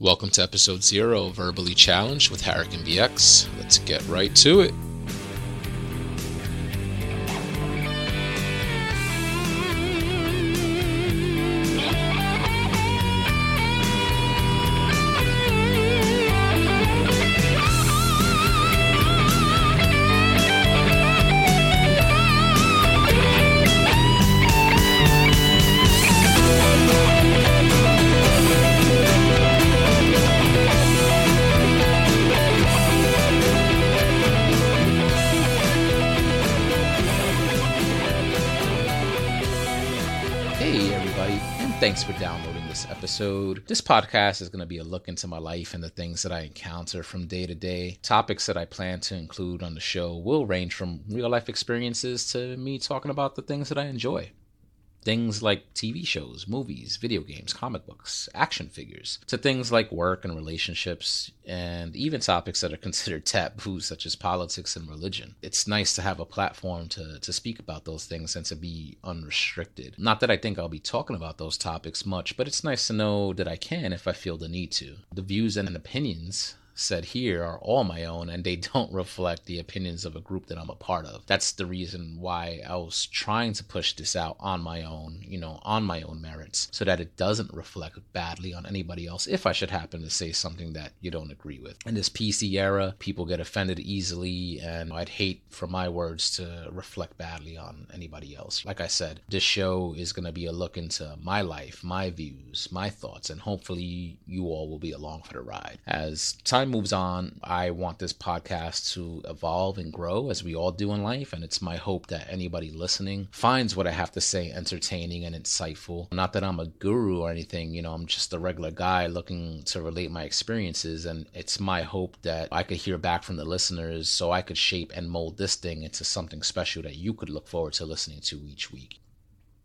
Welcome to episode zero Verbally Challenged with Harrican BX. Let's get right to it. Thanks for downloading this episode. This podcast is going to be a look into my life and the things that I encounter from day to day. Topics that I plan to include on the show will range from real life experiences to me talking about the things that I enjoy. Things like TV shows, movies, video games, comic books, action figures, to things like work and relationships, and even topics that are considered taboo, such as politics and religion. It's nice to have a platform to, to speak about those things and to be unrestricted. Not that I think I'll be talking about those topics much, but it's nice to know that I can if I feel the need to. The views and opinions said here are all my own and they don't reflect the opinions of a group that I'm a part of. That's the reason why I was trying to push this out on my own, you know, on my own merits, so that it doesn't reflect badly on anybody else if I should happen to say something that you don't agree with. In this PC era, people get offended easily, and I'd hate for my words to reflect badly on anybody else. Like I said, this show is going to be a look into my life, my views, my thoughts, and hopefully you all will be along for the ride. As time moves on, I want this podcast to evolve and grow as we all do in life. And it's my hope that anybody listening finds what I have to say entertaining and insightful. Not that I'm a guru or anything, you know, I'm just a regular guy looking to relate my experiences. And it's my hope that I could hear back from the listeners so I could shape and mold this thing into something special that you could look forward to listening to each week.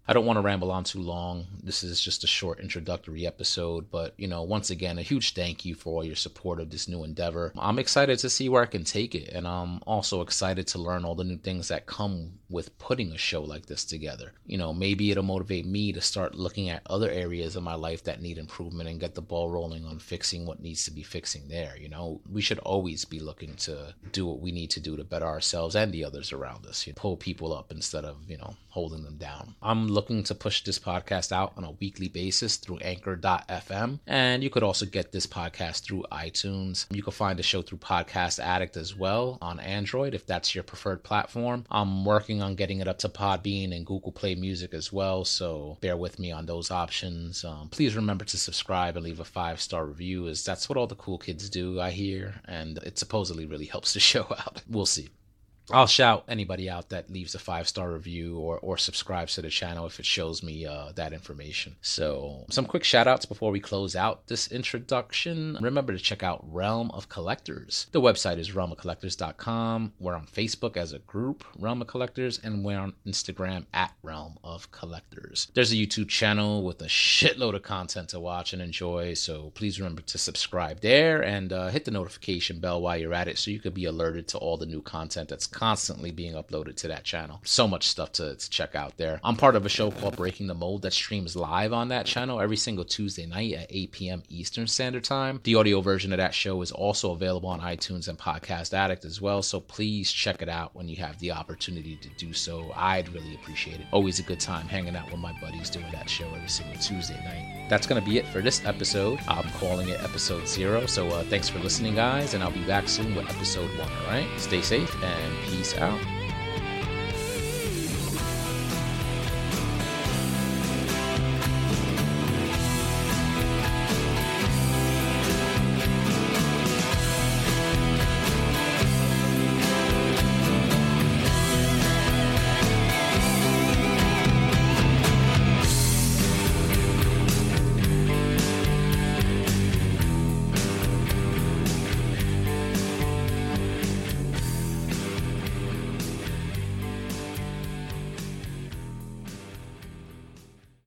I don't want to ramble on too long. This is just a short introductory episode, but you know, once again, a huge thank you for all your support of this new endeavor. I'm excited to see where I can take it, and I'm also excited to learn all the new things that come with putting a show like this together. You know, maybe it'll motivate me to start looking at other areas of my life that need improvement and get the ball rolling on fixing what needs to be fixing there. You know, we should always be looking to do what we need to do to better ourselves and the others around us. You know, pull people up instead of, you know, holding them down. I'm looking to push this podcast out on a weekly basis through anchor.fm. And you could also get this podcast through iTunes. You can find the show through Podcast Addict as well on Android if that's your preferred platform. I'm working on getting it up to Podbean and Google Play Music as well. So bear with me on those options. Um, please remember to subscribe and leave a five star review, as that's what all the cool kids do, I hear. And it supposedly really helps the show out. We'll see. I'll shout anybody out that leaves a five star review or, or subscribes to the channel if it shows me uh, that information. So, some quick shout outs before we close out this introduction. Remember to check out Realm of Collectors. The website is realmofcollectors.com. We're on Facebook as a group, Realm of Collectors, and we're on Instagram at Realm of Collectors. There's a YouTube channel with a shitload of content to watch and enjoy, so please remember to subscribe there and uh, hit the notification bell while you're at it so you can be alerted to all the new content that's constantly being uploaded to that channel. So much stuff to, to, check out there. I'm part of a show called Breaking the Mold that streams live on that channel every single Tuesday night at 8 p.m. Eastern Standard Time. The audio version of that show is also available on iTunes and Podcast Addict as well, so please check it out when you have the opportunity to do so. I'd really appreciate it. Always a good time hanging out with my buddies doing that show every single Tuesday night. That's going to be it for this episode. I'm calling it episode zero, so uh, thanks for listening, guys, and I'll be back soon with episode one, all right? Stay safe and peace out.